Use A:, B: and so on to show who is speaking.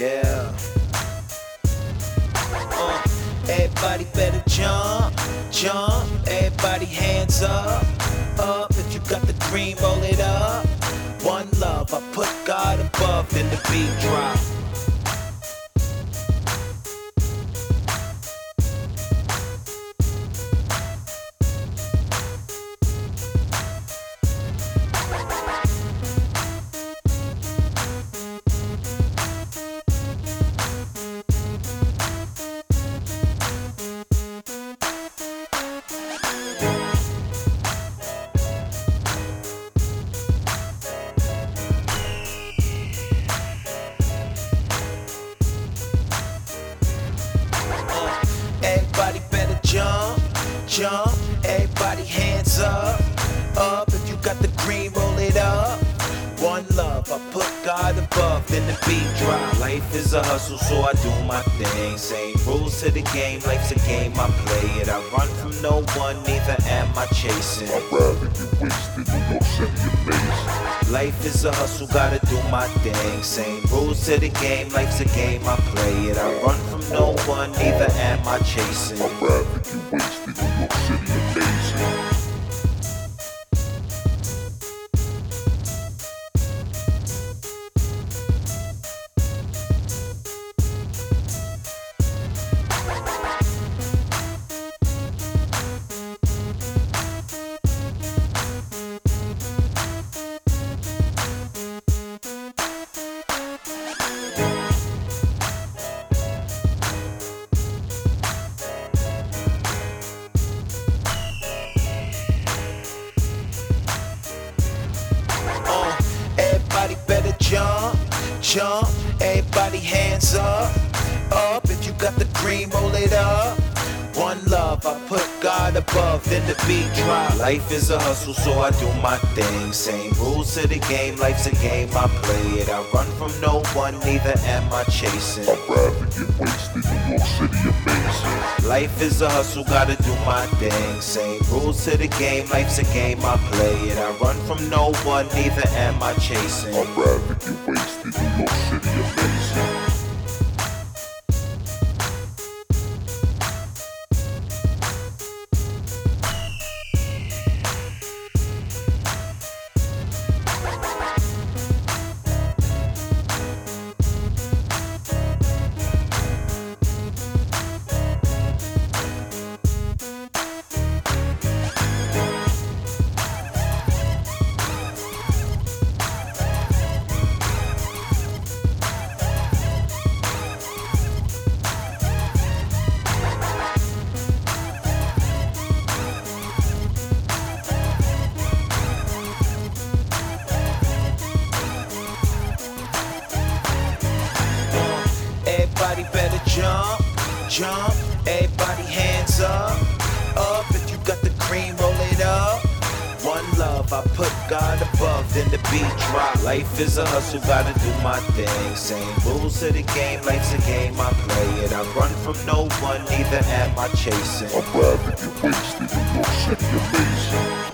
A: Yeah. Uh, everybody better jump, jump. Everybody hands up, up. If you got the dream, roll it up. One love, I put God above in the beat drop. Jump. Everybody hands up, up. If you got the green, roll it up. One love, I put God above, then the beat drop. Life is a hustle, so I do my thing. Same rules to the game, life's a game, I play it. I run from no one, neither am I chasing.
B: I'd rather get wasted New York City.
A: Life is a hustle, gotta do my thing. Same rules to the game, life's a game, I play it. I run from no one, neither am I chasing.
B: I'd rather get wasted New York City
A: jump. Everybody hands up, up. If you got the green, roll it up. Love, I put God above, then the beat drop. Life is a hustle, so I do my thing. Same rules to the game, life's a game, I play it. I run from no one, neither am I chasing.
B: I'd rather get wasted New York City amazing.
A: Life is a hustle, gotta do my thing. Same rules to the game, life's a game, I play it. I run from no one, neither am I chasing.
B: I'd rather get wasted New York City
A: everybody better jump, jump. Everybody hands up, up. If you got the green, roll it up. One love, I put God above, then the beat drop. Life is a hustle, gotta do my thing. Same rules to the game, life's a game, I play it. I run from no one, neither am I chasing.
B: I'd rather get wasted New York City amazing.